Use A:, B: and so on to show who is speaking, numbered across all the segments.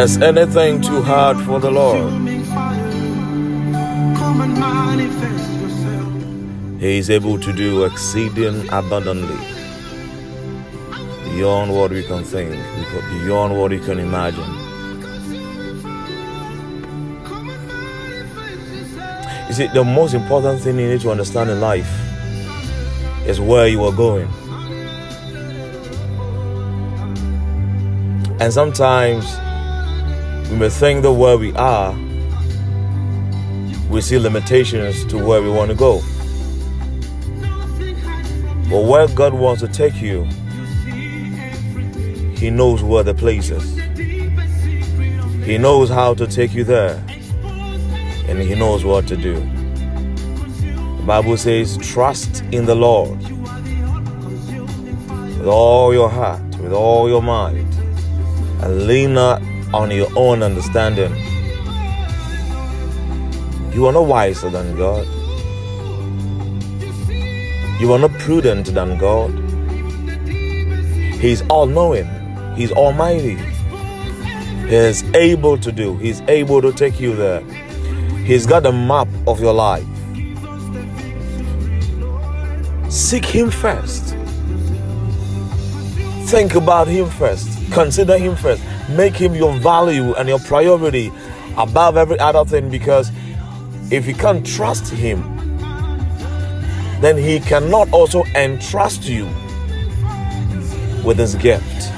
A: Is anything too hard for the Lord? He is able to do exceeding abundantly beyond what we can think, beyond what we can imagine. You see, the most important thing you need to understand in life is where you are going. And sometimes we think that where we are, we see limitations to where we want to go. But where God wants to take you, He knows where the place is. He knows how to take you there. And He knows what to do. The Bible says, trust in the Lord with all your heart, with all your mind, and lean not on your own understanding. You are not wiser than God. You are not prudent than God. He's all knowing, He's almighty. He is able to do, He's able to take you there. He's got a map of your life. Seek Him first. Think about Him first. Consider Him first. Make Him your value and your priority above every other thing because if you can't trust Him, then He cannot also entrust you with His gift,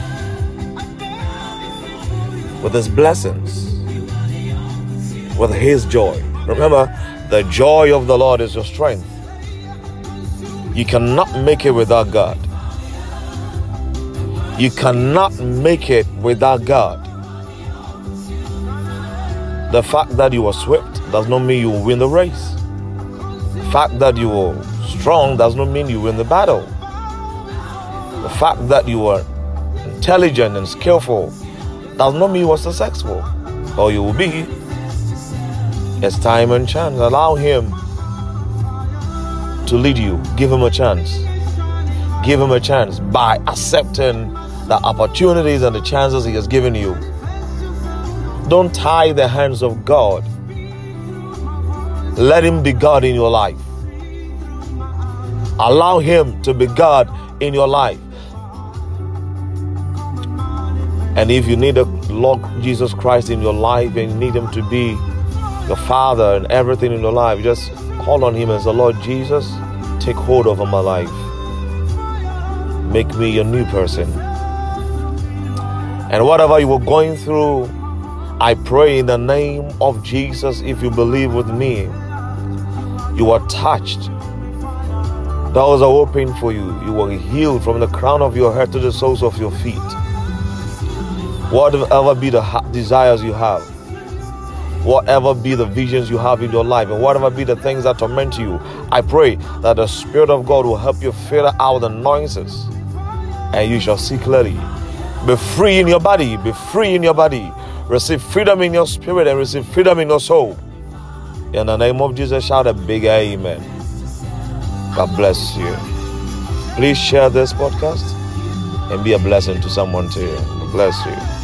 A: with His blessings, with His joy. Remember, the joy of the Lord is your strength. You cannot make it without God. You cannot make it without God. The fact that you are swift does not mean you will win the race. The fact that you are strong does not mean you win the battle. The fact that you are intelligent and skillful does not mean you are successful. Or you will be. It's time and chance. Allow Him to lead you. Give Him a chance. Give Him a chance by accepting the opportunities and the chances He has given you. Don't tie the hands of God. Let Him be God in your life. Allow Him to be God in your life. And if you need a Lord Jesus Christ in your life and you need Him to be your Father and everything in your life, just call on Him as the Lord Jesus. Take hold of my life. Make me a new person. And whatever you were going through, I pray in the name of Jesus, if you believe with me, you are touched Doors are open for you. You are healed from the crown of your head to the soles of your feet. Whatever be the desires you have, whatever be the visions you have in your life, and whatever be the things that torment you, I pray that the Spirit of God will help you filter out the noises and you shall see clearly. Be free in your body, be free in your body. Receive freedom in your spirit and receive freedom in your soul. In the name of Jesus, shout a big amen. God bless you. Please share this podcast and be a blessing to someone too. God bless you.